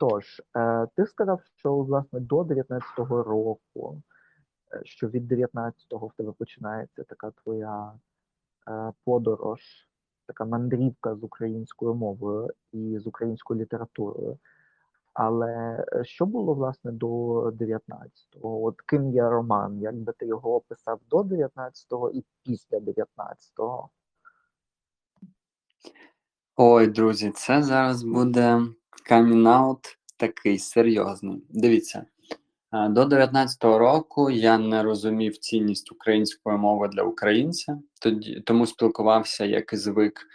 Отож, е, ти сказав, що власне до 19-го року, е, що від 19-го в тебе починається така твоя е, подорож, така мандрівка з українською мовою і з українською літературою. Але що було власне до 19-го? От ким є роман? Як би ти його описав до 19-го і після 19-го? Ой, друзі, це зараз буде камінаут такий серйозний. Дивіться, до 19-го року я не розумів цінність української мови для українця, тоді тому спілкувався як і звик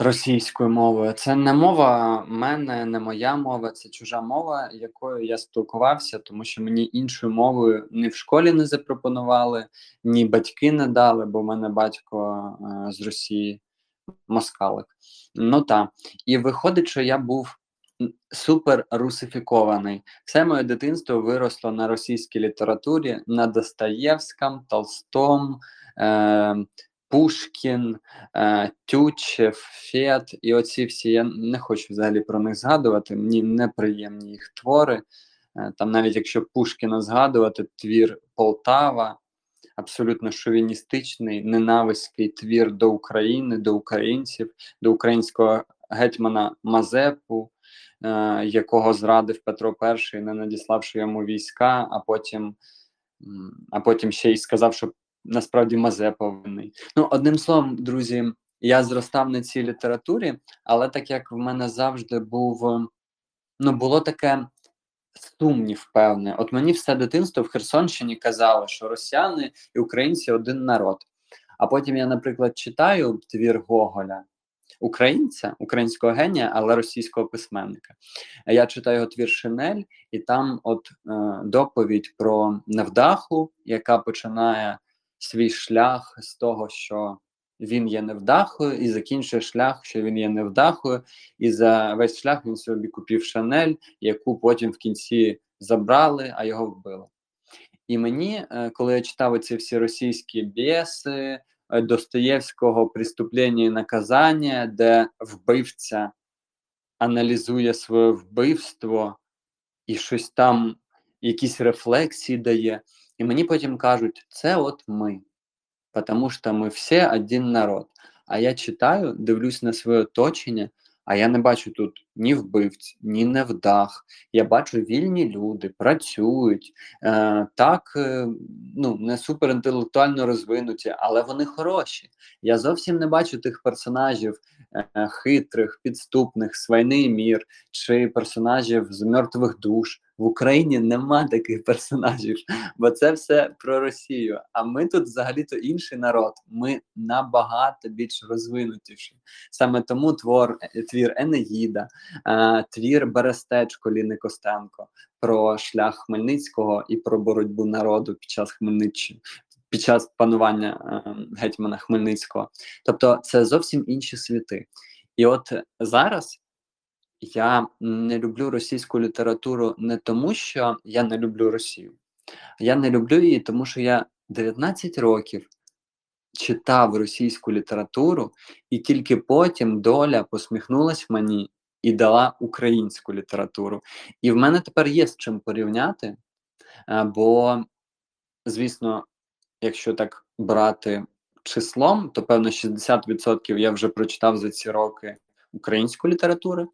російською мовою. Це не мова мене, не моя мова, це чужа мова, якою я спілкувався, тому що мені іншою мовою ні в школі не запропонували, ні батьки не дали, бо в мене батько е, з Росії москалик. Ну так. І виходить, що я був супер русифікований. Все моє дитинство виросло на російській літературі, на Достоєвському, Толстом, е, Пушкін, Тютчев, Фет і оці всі. Я не хочу взагалі про них згадувати. Мені неприємні їх твори. Е, там, навіть якщо Пушкіна згадувати, твір Полтава. Абсолютно шовіністичний, ненависький твір до України, до українців, до українського гетьмана Мазепу, е, якого зрадив Петро І, не надіславши йому війська, а потім а потім ще й сказав, що насправді Мазепа винний. Ну, одним словом, друзі, я зростав на цій літературі, але так як в мене завжди був, ну, було таке. Сумнів, певне. От мені все дитинство в Херсонщині казало, що росіяни і українці один народ. А потім я, наприклад, читаю твір Гоголя, українця, українського генія, але російського письменника. Я читаю його твір Шинель, і там от е, доповідь про невдаху, яка починає свій шлях з того, що він є невдахою, і закінчує шлях, що він є невдахою, і за весь шлях він собі купив Шанель, яку потім в кінці забрали, а його вбили. І мені, е, коли я читав ці всі російські біси, Е, Достоєвського «Преступлення і наказання, де вбивця аналізує своє вбивство і щось там, якісь рефлексії дає. І мені потім кажуть, це от ми, тому що ми всі один народ. А я читаю, дивлюсь на своє оточення, а я не бачу тут ні вбивць, ні невдах. Я бачу вільні люди, працюють е, так, е, ну не суперінтелектуально розвинуті, але вони хороші. Я зовсім не бачу тих персонажів е, хитрих, підступних, свайний мір чи персонажів з мертвих душ. В Україні нема таких персонажів, бо це все про Росію. А ми тут взагалі-то інший народ. Ми набагато більш розвинутіші. Саме тому твор твір Енеїда, е, твір Берестечко Ліни Костенко про шлях Хмельницького і про боротьбу народу під час Хмельниччини. Під час панування е, гетьмана Хмельницького, тобто це зовсім інші світи. І от зараз я не люблю російську літературу не тому, що я не люблю Росію. Я не люблю її, тому що я 19 років читав російську літературу, і тільки потім доля посміхнулась мені і дала українську літературу. І в мене тепер є з чим порівняти, е, бо, звісно, якщо так брати числом, то певно 60% я вже прочитав за ці роки української літератури.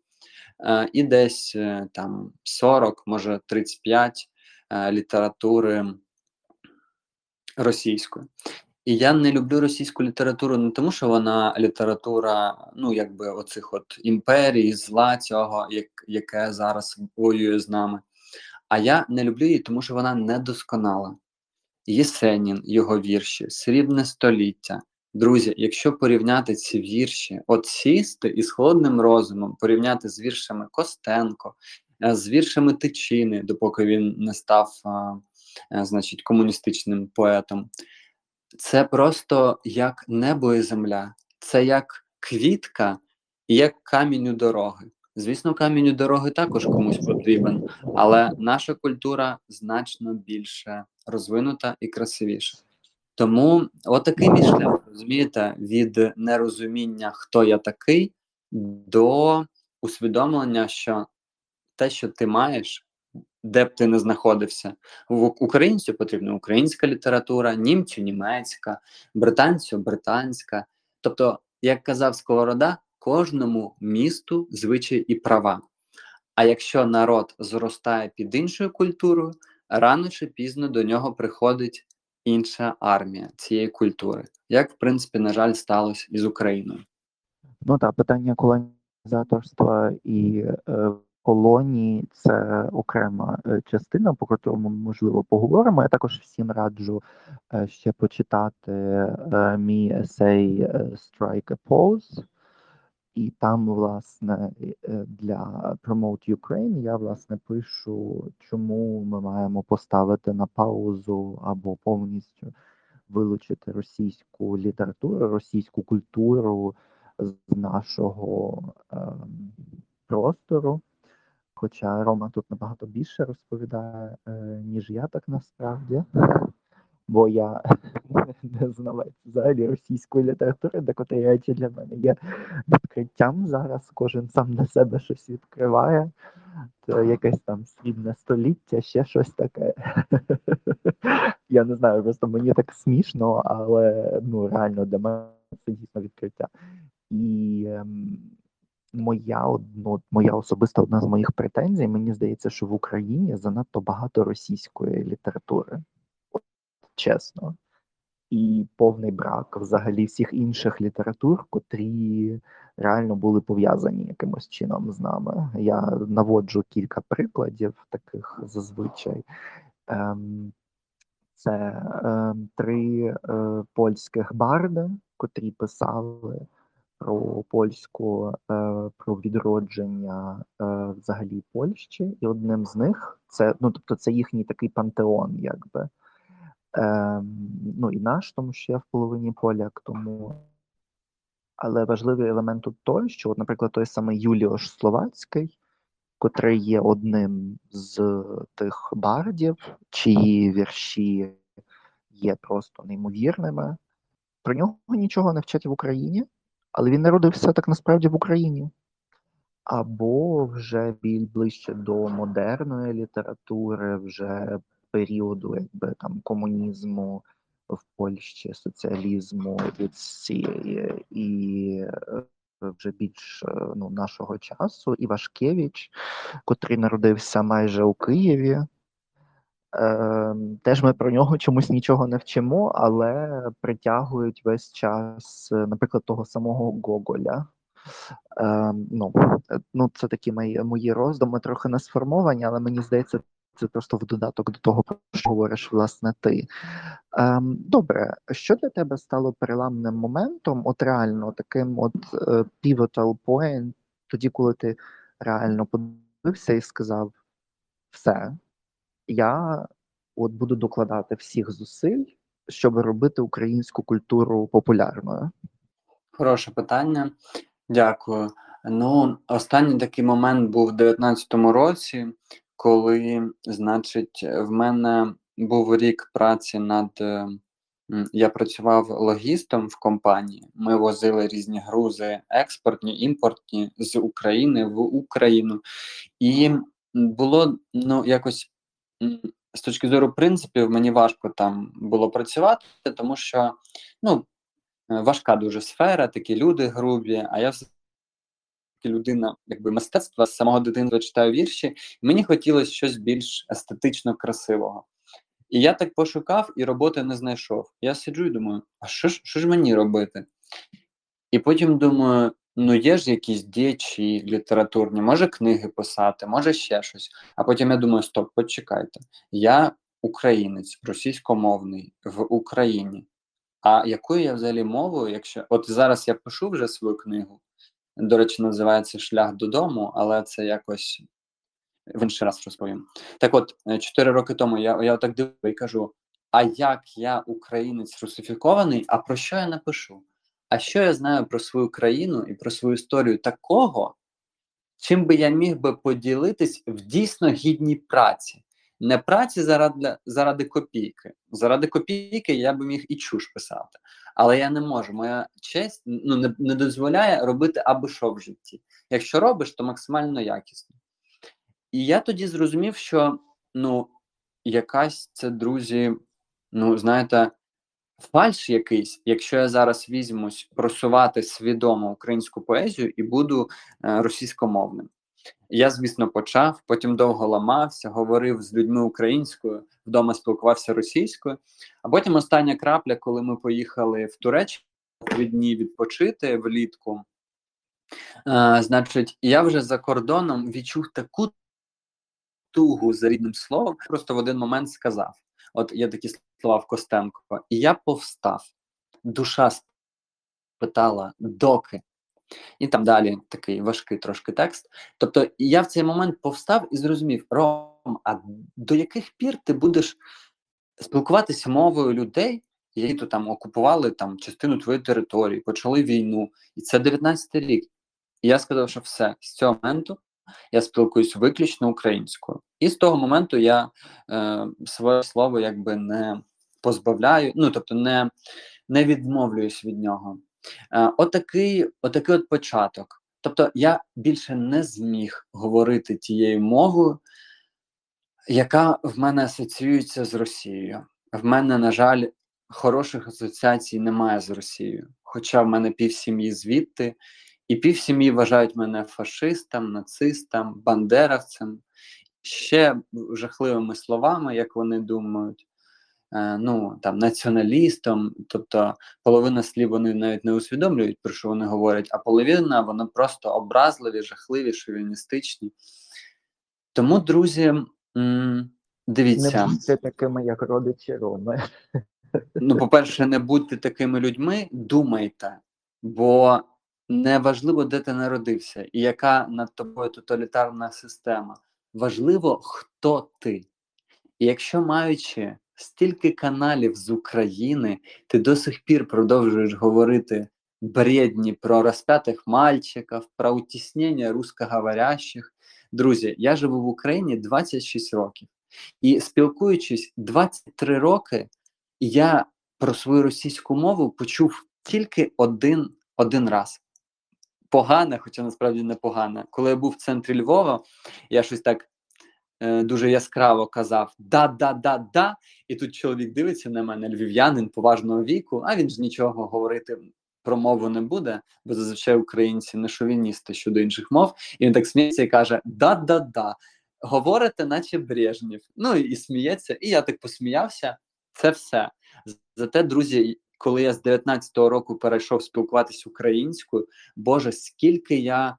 І десь е, там 40, може 35 е, літератури російської. І я не люблю російську літературу не тому, що вона література, ну якби оцих от імперій, зла цього, як, яке зараз воює з нами. А я не люблю її, тому що вона недосконала. Єсенін, його вірші, Срібне століття, Друзі, якщо порівняти ці вірші, от сісти із холодним розумом, порівняти з віршами Костенко, е, з віршами Тичини, допоки він не став а, е, значить, комуністичним поетом, це просто як небо і земля, це як квітка і як камінь у дороги. Звісно, камінь у дороги також комусь потрібен, але наша культура значно більше розвинута і красивіша. Тому отакий мій шлях, розумієте, від нерозуміння, хто я такий, до усвідомлення, що те, що ти маєш, де б ти не знаходився. В українцю потрібна українська література, німцю німецька, британцю британська. Тобто, як казав Сковорода, кожному місту звичаї і права. А якщо народ зростає під іншою культурою, рано чи пізно до нього приходить інша армія цієї культури, як в принципі, на жаль, сталося із Україною. Ну так, питання колонізаторства і е, колонії це окрема е, частина, по котрому можливо поговоримо. Я також всім раджу е, ще почитати е, мій есей е, Strike a Pose. І там, власне, е, для Promote Ukraine я власне пишу, чому ми маємо поставити на паузу або повністю вилучити російську літературу, російську культуру з нашого ем, простору. Хоча Рома тут набагато більше розповідає, е, ніж я так насправді, бо я не знавець взагалі російської літератури, де котрі для мене є відкриттям зараз. Кожен сам для себе щось відкриває. Це якесь там срібне століття, ще щось таке. Я не знаю, просто мені так смішно, але ну реально для мене це дійсно відкриття. І ем, моя одно, моя особиста одна з моїх претензій, мені здається, що в Україні занадто багато російської літератури. От, чесно. І повний брак взагалі всіх інших літератур, котрі реально були пов'язані якимось чином з нами. Я наводжу кілька прикладів таких зазвичай. Ем, це е, три е, польських барди, котрі писали про польську, е, про відродження е, взагалі Польщі, і одним з них це ну тобто це їхній такий пантеон, якби. Е, ну і наш, тому що я в половині поляк, тому. Але важливий елемент тут той, що, от, наприклад, той самий Юліош Словацький, котрий є одним з тих бардів, чиї вірші є просто неймовірними. Про нього нічого не вчать в Україні, але він народився так насправді в Україні. Або вже біль ближче до модерної літератури, вже періоду якби там комунізму в Польщі, соціалізму від цієї і е, вже більш е, ну, нашого часу, Івашкевич, котрий народився майже у Києві. Е, Теж ми про нього чомусь нічого не вчимо, але притягують весь час, е, наприклад, того самого Гоголя. Е, ну, ну, Це такі мої роздуми, трохи не сформовані, але мені здається, це просто в додаток до того, про що говориш, власне, ти. Ем, Добре, що для тебе стало переламним моментом, от реально таким от е, pivotal point, тоді, коли ти реально подивився і сказав: все, я от буду докладати всіх зусиль, щоб робити українську культуру популярною? Хороше питання. Дякую. Ну, останній такий момент був в 19-му році, коли, значить, в мене був рік праці над. Е, я працював логістом в компанії. Ми возили різні грузи, експортні, імпортні з України в Україну. І було ну, якось з точки зору принципів, мені важко там було працювати, тому що ну, важка дуже сфера, такі люди грубі, а я все людина, якби мистецтва з самого дитинства читаю вірші, і мені хотілося щось більш естетично красивого. І я так пошукав і роботи не знайшов. Я сиджу і думаю, а що ж що ж мені робити? І потім думаю: ну є ж якісь діячі літературні, може книги писати, може ще щось. А потім я думаю, стоп, почекайте. Я українець, російськомовний в Україні. А якою я взагалі мовою, якщо от зараз я пишу вже свою книгу, до речі, називається Шлях додому, але це якось в інший раз розповім. Так от, е, чотири роки тому я я так дивлюся і кажу: а як я українець русифікований, а про що я напишу? А що я знаю про свою країну і про свою історію такого, чим би я міг би поділитись в дійсно гідній праці? Не праці заради заради копійки. Заради копійки я би міг і чуш писати. Але я не можу. Моя честь ну, не, не дозволяє робити аби що в житті. Якщо робиш, то максимально якісно. І я тоді зрозумів, що ну, якась це, друзі, ну, знаєте, фальш якийсь, якщо я зараз візьмусь просувати свідомо українську поезію і буду е, російськомовним. Я, звісно, почав, потім довго ламався, говорив з людьми українською, вдома спілкувався російською. А потім остання крапля, коли ми поїхали в Туреччину три дні відпочити влітку. Е, значить, я вже за кордоном відчув таку тугу за рідним словом, просто в один момент сказав: от є такі слова в Костенко, і я повстав, душа спитала, доки. І там далі такий важкий трошки текст. Тобто я в цей момент повстав і зрозумів: Ром, а до яких пір ти будеш спілкуватися мовою людей, які то там окупували там частину твоєї території, почали війну, і це 19-й рік. І я сказав, що все з цього моменту я спілкуюсь виключно українською. І з того моменту я е, своє слово якби не позбавляю, ну тобто не не відмовлююсь від нього. Е, отакий, отакий от початок. Тобто я більше не зміг говорити тією мовою, яка в мене асоціюється з Росією. В мене, на жаль, хороших асоціацій немає з Росією. Хоча в мене пів сім'ї звідти, і пів сім'ї вважають мене фашистом, нацистом, бандеровцем, ще жахливими словами, як вони думають. Е, ну там націоналістом, тобто половина слів вони навіть не усвідомлюють, про що вони говорять, а половина вони просто образливі, жахливі, шовіністичні. Тому, друзі, дивіться. Не будьте такими, як родичі Роми. Ну, по-перше, не будьте такими людьми, думайте, бо не важливо, де ти народився і яка над тобою тоталітарна система. Важливо, хто ти. І якщо маючи стільки каналів з України, ти до сих пір продовжуєш говорити бредні про розп'ятих мальчиків, про утіснення русскоговорящих. Друзі, я живу в Україні 26 років. І спілкуючись 23 роки, я про свою російську мову почув тільки один, один раз. Погане, хоча насправді не погане. Коли я був в центрі Львова, я щось так дуже яскраво казав да-да-да-да. І тут чоловік дивиться на мене, львів'янин поважного віку, а він ж нічого говорити про мову не буде, бо зазвичай українці не шовіністи щодо інших мов. І він так сміється і каже: Да-да-да. Говорите, наче Брежнєв. Ну і сміється, і я так посміявся. Це все. Зате, друзі, коли я з 19-го року перейшов спілкуватися українською, Боже, скільки я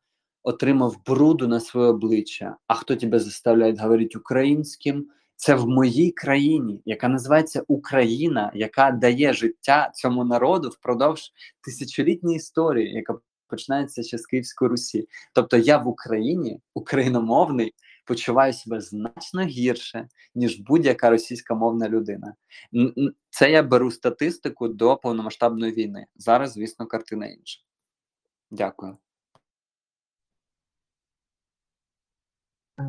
отримав бруду на своє обличчя. А хто тебе заставляє говорити українським? Це в моїй країні, яка називається Україна, яка дає життя цьому народу впродовж тисячолітньої історії, яка починається ще з Київської Русі. Тобто я в Україні, україномовний, почуваю себе значно гірше, ніж будь-яка російськомовна людина. Це я беру статистику до повномасштабної війни. Зараз, звісно, картина інша. Дякую. А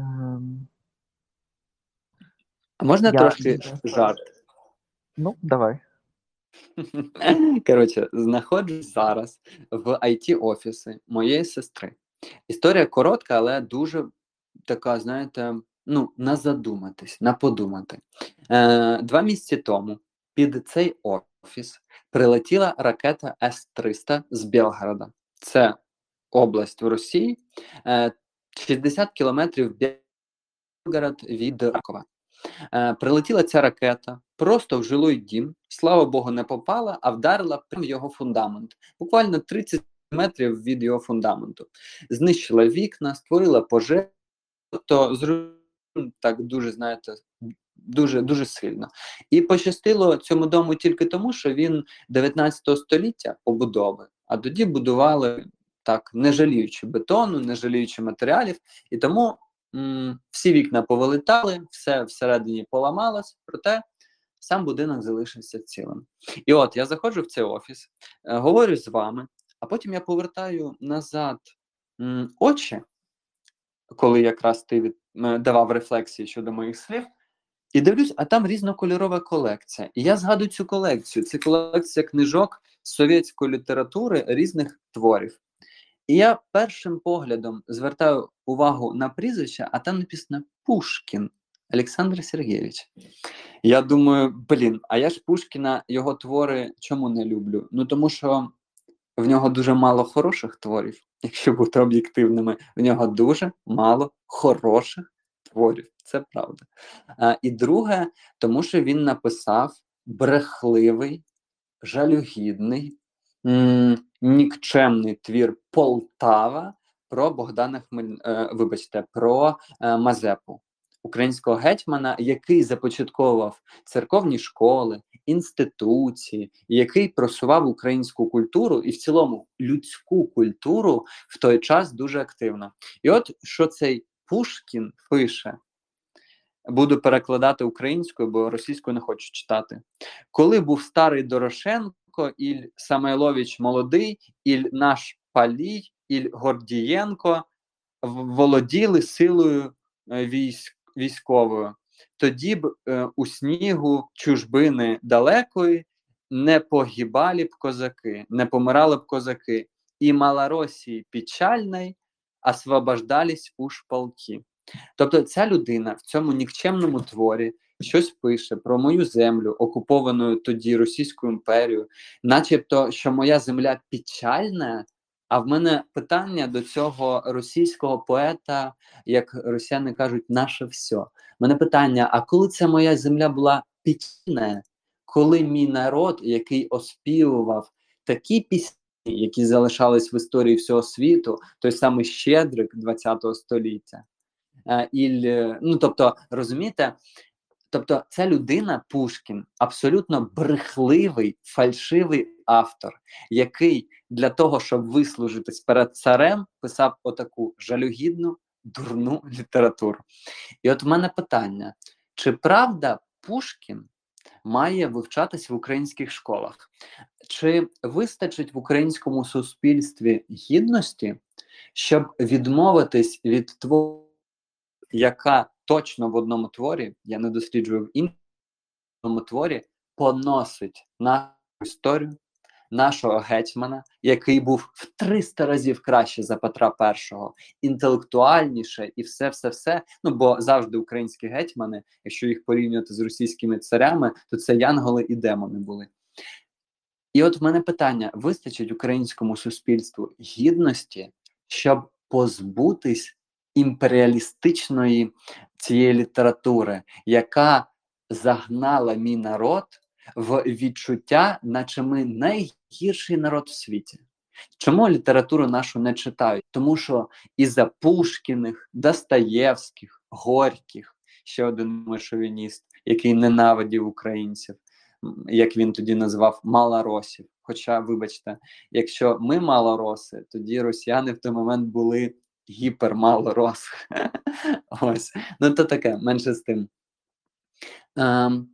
можна Я- трошки жарт? ну, давай. Коротше, знаходжусь зараз в it офісі моєї сестри. Історія коротка, але дуже така, знаєте, ну, на задуматись, на подумати. Е, Два місяці тому під цей офіс прилетіла ракета С-300 з Білгорода. Це область в Росії, е, 60 кілометрів Білгород від Ракова. Е, Прилетіла ця ракета просто в жилий дім, слава Богу, не попала, а вдарила прямо в його фундамент. Буквально 30 метрів від його фундаменту. Знищила вікна, створила пожежу, то так дуже, знаєте, дуже дуже сильно. І пощастило цьому дому тільки тому, що він 19 століття побудови, а тоді будували так, не жаліючи бетону, не жаліючи матеріалів, і тому м, всі вікна повилетали, все всередині поламалось, проте сам будинок залишився цілим. І от я заходжу в цей офіс, е, говорю з вами, а потім я повертаю назад м, очі, коли якраз ти від, давав рефлексії щодо моїх слів. І дивлюсь, а там різнокольорова колекція. І я згадую цю колекцію. Це колекція книжок совєтської літератури різних творів. І я першим поглядом звертаю увагу на прізвище, а там написано Пушкін Олександр Сергійович. Я думаю, блін, а я ж Пушкіна його твори чому не люблю? Ну тому що в нього дуже мало хороших творів, якщо бути об'єктивними, в нього дуже мало хороших творів. Це правда. А, І друге, тому що він написав брехливий, жалюгідний, нікчемний твір Полтава про Богдана Хмель... Е, вибачте, про е, Мазепу, українського гетьмана, який започатковував церковні школи, інституції, який просував українську культуру і в цілому людську культуру в той час дуже активно. І от що цей Пушкін пише. Буду перекладати українською, бо російською не хочу читати. Коли був старий Дорошенко, Іль Самойлович молодий, Іль наш Палій, Іль Гордієнко володіли силою е, військ, військовою, тоді б е, у снігу чужбини далекої не погибали б козаки, не помирали б козаки, і Малоросії печальної освобождались уж полки. Тобто ця людина в цьому нікчемному творі щось пише про мою землю, окуповану тоді Російською імперією, начебто, що моя земля печальна. А в мене питання до цього російського поета, як росіяни кажуть, наше все. Мене питання: а коли ця моя земля була печальна, коли мій народ, який оспівував такі пісні, які залишались в історії всього світу, той самий Щедрик ХХ століття, Іль, ну тобто, розумієте, тобто ця людина, Пушкін, абсолютно брехливий, фальшивий автор, який для того, щоб вислужитись перед царем, писав отаку жалюгідну, дурну літературу. І от в мене питання: чи правда Пушкін має вивчатись в українських школах? Чи вистачить в українському суспільстві гідності, щоб відмовитись від твору? яка точно в одному творі, я не досліджую в іншому творі, поносить нашу історію, нашого гетьмана, який був в 300 разів краще за Петра І, інтелектуальніше і все, все, все. Ну бо завжди українські гетьмани, якщо їх порівнювати з російськими царями, то це янголи і демони були. І от в мене питання: вистачить українському суспільству гідності, щоб позбутись імперіалістичної цієї літератури, яка загнала мій народ в відчуття, наче ми найгірший народ в світі. Чому літературу нашу не читають? Тому що із-за Пушкіних, Достоєвських, Горьких, ще один мишовініст, який ненавидів українців, як він тоді назвав малоросів. Хоча, вибачте, якщо ми малороси, тоді росіяни в той момент були гіпермало роз. Ось. Ну, то таке, менше з тим. Ем,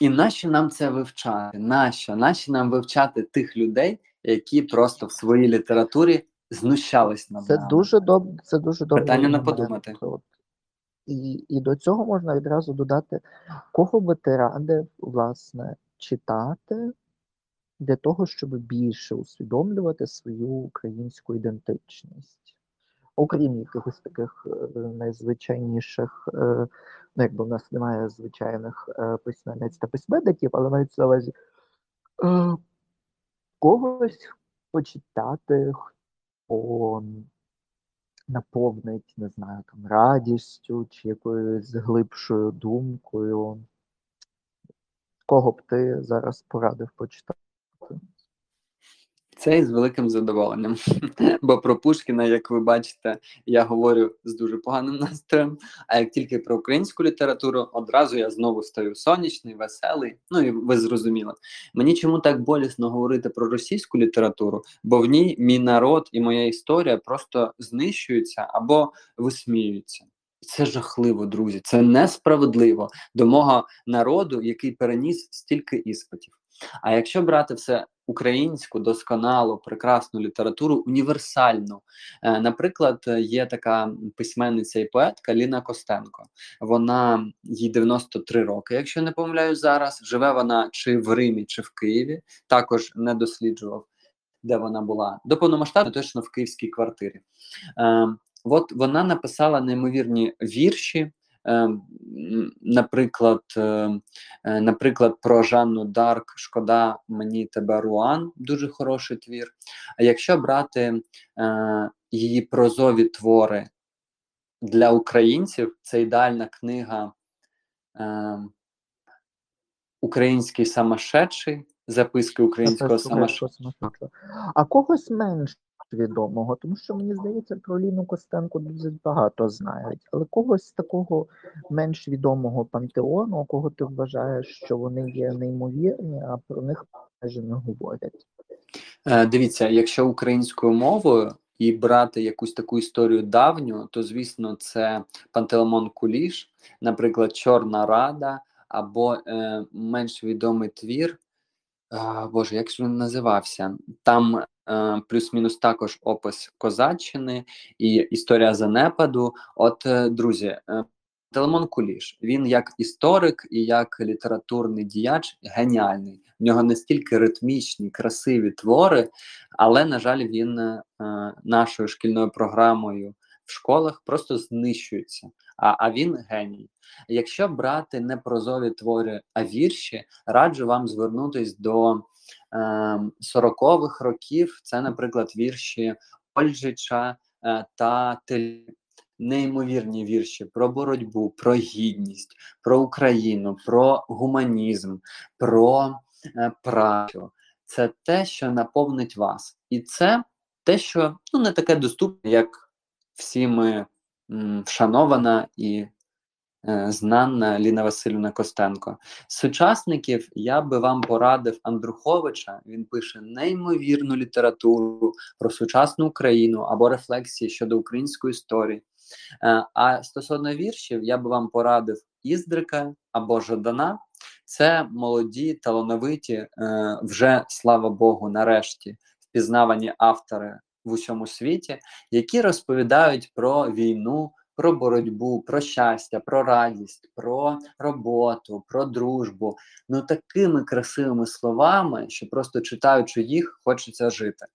І нащо нам це вивчати? Нащо? Нащо нам вивчати тих людей, які просто в своїй літературі знущались над Це нами? дуже добре. Це дуже добре. Питання на подумати. І, і до цього можна відразу додати, кого би ти радив, власне, читати для того, щоб більше усвідомлювати свою українську ідентичність окрім якихось таких е, найзвичайніших, е, ну якби в нас немає звичайних е, письменниць та письменників, але мається на увазі когось почитати, хто наповнить, не знаю, там радістю чи якоюсь глибшою думкою. Кого б ти зараз порадив почитати? Це із великим задоволенням. Бо про Пушкіна, як ви бачите, я говорю з дуже поганим настроєм. А як тільки про українську літературу, одразу я знову стаю сонячний, веселий. Ну і ви зрозуміли. Мені чому так болісно говорити про російську літературу, бо в ній мій народ і моя історія просто знищуються або висміюються. Це жахливо, друзі. Це несправедливо до мого народу, який переніс стільки іспитів. А якщо брати все українську, досконалу, прекрасну літературу, універсальну, е, наприклад, є така письменниця і поетка Ліна Костенко. Вона їй 93 роки, якщо не помиляю зараз. Живе вона чи в Римі, чи в Києві. Також не досліджував. де вона була. До повномасштабної точно в київській квартирі. Е, От вона написала неймовірні вірші. Е, м, Наприклад, е, е, наприклад, про Жанну Дарк Шкода мені тебе Руан, дуже хороший твір. А якщо брати е, її прозові твори для українців, це ідеальна книга е, Український самошедший, записки українського самошедшого. А когось менш відомого, тому що мені здається, про Ліну Костенко дуже багато знають, але когось такого менш відомого пантеону, кого ти вважаєш, що вони є неймовірні, а про них майже не говорять. Е, Дивіться, якщо українською мовою і брати якусь таку історію давню, то звісно, це Пантелеймон Куліш, наприклад, Чорна Рада, або е, менш відомий твір. Боже, як ж він називався? Там е, плюс-мінус також опис козаччини і історія занепаду. От, е, друзі, е, Телемон Куліш, він як історик і як літературний діяч геніальний. В нього настільки ритмічні, красиві твори, але, на жаль, він е, нашою шкільною програмою в школах просто знищується. А, а він геній. Якщо брати не прозові твори, а вірші, раджу вам звернутись до е, 40-х років. Це, наприклад, вірші Ольжича е, та Тель. Неймовірні вірші про боротьбу, про гідність, про Україну, про гуманізм, про е, працю. Це те, що наповнить вас, і це те, що ну не таке доступне, як всіми вшанована і е, знана Ліна Васильівна Костенко. Сучасників я би вам порадив Андруховича. Він пише неймовірну літературу про сучасну Україну або рефлексії щодо української історії. Е, А стосовно віршів, я би вам порадив Іздрика або Жадана. Це молоді, талановиті, е, вже слава Богу, нарешті впізнавані автори в усьому світі, які розповідають про війну, про боротьбу, про щастя, про радість, про роботу, про дружбу. Ну такими красивими словами, що просто читаючи їх, хочеться жити.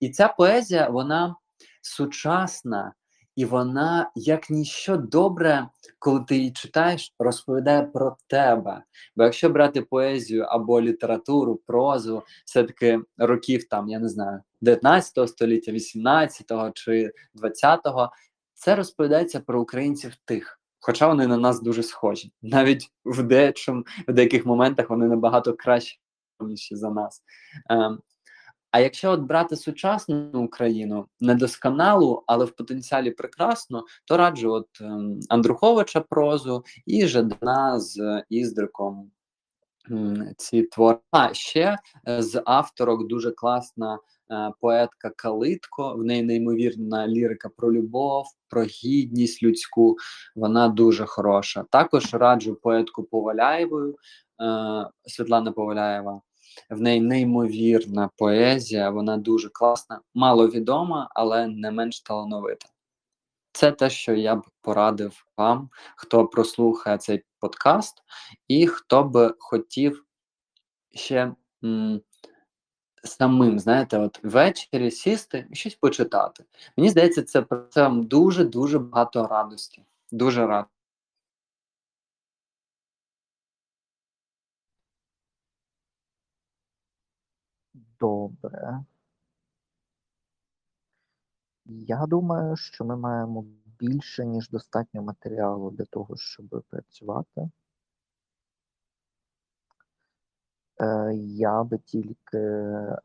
І ця поезія, вона сучасна. І вона, як ніщо добре, коли ти її читаєш, розповідає про тебе. Бо якщо брати поезію або літературу, прозу, все-таки років там, я не знаю, 19 століття, 18-го чи 20-го, це розповідається про українців тих. Хоча вони на нас дуже схожі. Навіть в деячому, в деяких моментах вони набагато кращі за нас. Ем, а якщо от брати сучасну Україну, недосконалу, але в потенціалі прекрасну, то раджу от ем, Андруховича прозу і Жадана з Іздриком. Ці твори. А ще е, з авторок дуже класна е, поетка Калитко. В неї неймовірна лірика про любов, про гідність людську. Вона дуже хороша. Також раджу поетку Поваляєвою, е, Світлана Поваляєва. В неї неймовірна поезія, вона дуже класна, маловідома, але не менш талановита. Це те, що я б порадив вам, хто прослухає цей подкаст, і хто б хотів ще м, самим, знаєте, от ввечері сісти і щось почитати. Мені здається, це про це вам дуже-дуже багато радості. Дуже рад. Добре. Я думаю, що ми маємо більше, ніж достатньо матеріалу для того, щоб працювати. Е, Я би тільки е,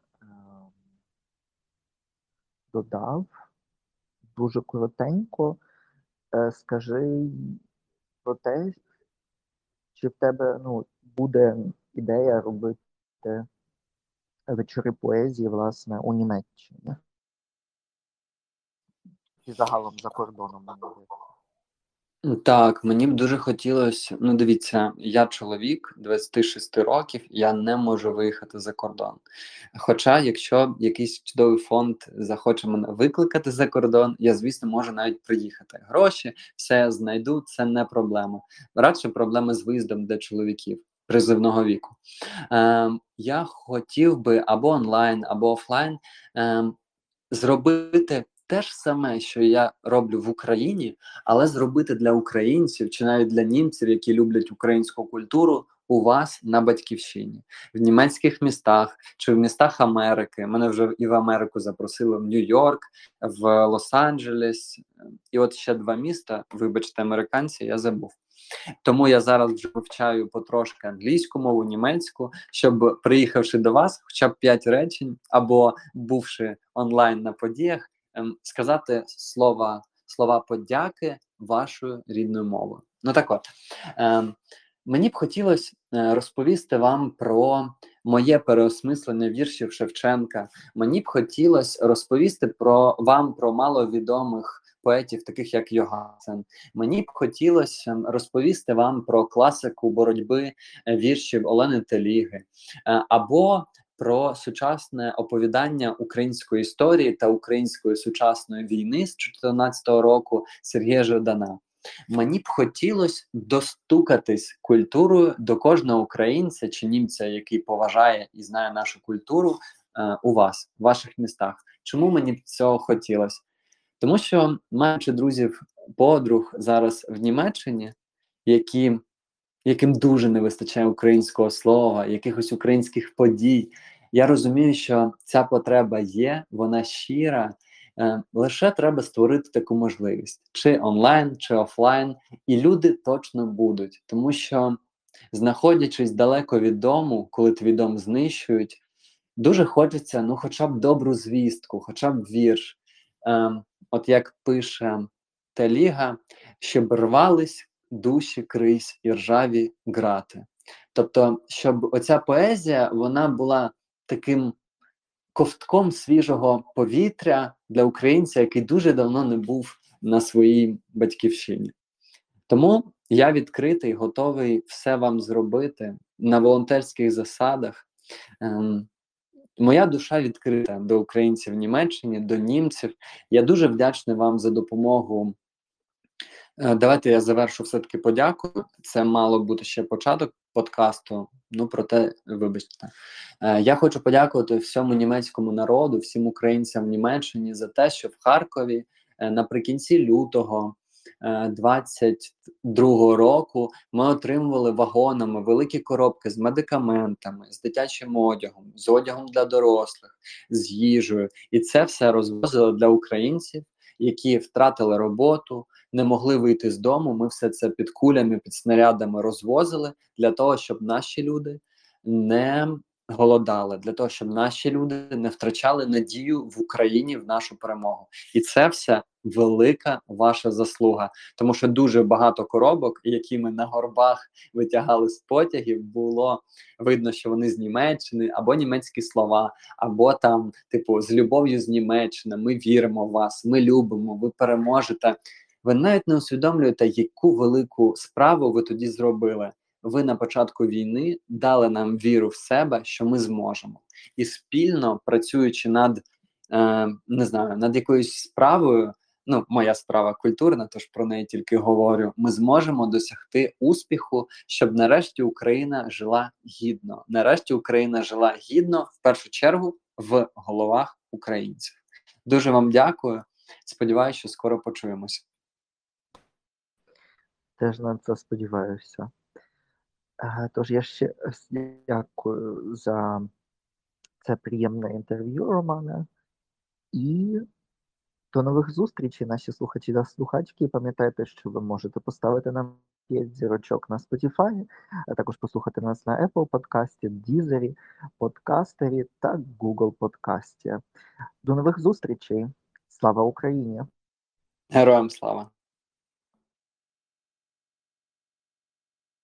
додав дуже коротенько. Е, Скажи про те, чи в тебе ну, буде ідея робити вечори поезії, власне, у Німеччині. І загалом за кордоном. Так, мені б дуже хотілося. Ну, дивіться, я чоловік 26 років, я не можу виїхати за кордон. Хоча, якщо якийсь чудовий фонд захоче мене викликати за кордон, я, звісно, можу навіть приїхати. Гроші, все знайду, це не проблема. Радше проблеми з виїздом для чоловіків. Призивного віку. Е, Я хотів би або онлайн, або офлайн е, зробити те ж саме, що я роблю в Україні, але зробити для українців чи навіть для німців, які люблять українську культуру, у вас на батьківщині, в німецьких містах чи в містах Америки. Мене вже і в Америку запросили в Нью-Йорк, в Лос-Анджелес, і от ще два міста. Вибачте, американці, я забув. Тому я зараз вже вивчаю потрошки англійську мову, німецьку, щоб приїхавши до вас, хоча б п'ять речень, або бувши онлайн на подіях, ем, сказати слова слова подяки вашою рідною мовою. Ну так от ем, мені б хотілося е, розповісти вам про моє переосмислення віршів Шевченка. Мені б хотілося розповісти про вам про маловідомих поетів, таких як Йогасен. Мені б хотілося ем, розповісти вам про класику боротьби е, віршів Олени Теліги е, або про сучасне оповідання української історії та української сучасної війни з 2014 року Сергія Жадана. Мені б хотілося достукатись культурою до кожного українця чи німця, який поважає і знає нашу культуру е, у вас, в ваших містах. Чому мені б цього хотілося? Тому що, маючи друзів, подруг зараз в Німеччині, які, яким дуже не вистачає українського слова, якихось українських подій, я розумію, що ця потреба є, вона щира. Е, лише треба створити таку можливість, чи онлайн, чи офлайн, і люди точно будуть, тому що, знаходячись далеко від дому, коли твій дом знищують, дуже хочеться ну, хоча б добру звістку, хоча б вірш. Ем, от як пише Теліга, щоб рвались душі крись і ржаві грати. Тобто, щоб оця поезія вона була таким ковтком свіжого повітря для українця, який дуже давно не був на своїй батьківщині. Тому я відкритий, готовий все вам зробити на волонтерських засадах. Ем, Моя душа відкрита до українців в Німеччині, до німців. Я дуже вдячний вам за допомогу. Е, давайте я завершу все-таки подякую. Це мало бути ще початок подкасту. Ну, проте, вибачте, е, я хочу подякувати всьому німецькому народу, всім українцям в Німеччині за те, що в Харкові е, наприкінці лютого 22-го року ми отримували вагонами великі коробки з медикаментами, з дитячим одягом, з одягом для дорослих, з їжею, і це все розвозили для українців, які втратили роботу, не могли вийти з дому. Ми все це під кулями, під снарядами розвозили для того, щоб наші люди не голодали, для того, щоб наші люди не втрачали надію в Україні в нашу перемогу, і це все велика ваша заслуга, тому що дуже багато коробок, які ми на горбах витягали з потягів, було видно, що вони з Німеччини, або німецькі слова, або там, типу, з любов'ю з Німеччини. Ми віримо в вас, ми любимо, ви переможете. Ви навіть не усвідомлюєте, яку велику справу ви тоді зробили ви на початку війни дали нам віру в себе, що ми зможемо, і спільно працюючи над е, не знаю, над якоюсь справою. Ну, моя справа культурна, тож про неї тільки говорю. Ми зможемо досягти успіху, щоб нарешті Україна жила гідно. Нарешті Україна жила гідно в першу чергу в головах українців. Дуже вам дякую. Сподіваюся, що скоро почуємося. Теж на це сподіваюся. Тож я ще дякую за це приємне інтерв'ю, Романе. І до нових зустрічей, наші слухачі та слухачки. Пам'ятайте, що ви можете поставити нам 5 зірочок на Spotify, а також послухати нас на Apple подкасті, Deezer, подкастері та Google подкасті. До нових зустрічей. Слава Україні! Героям слава!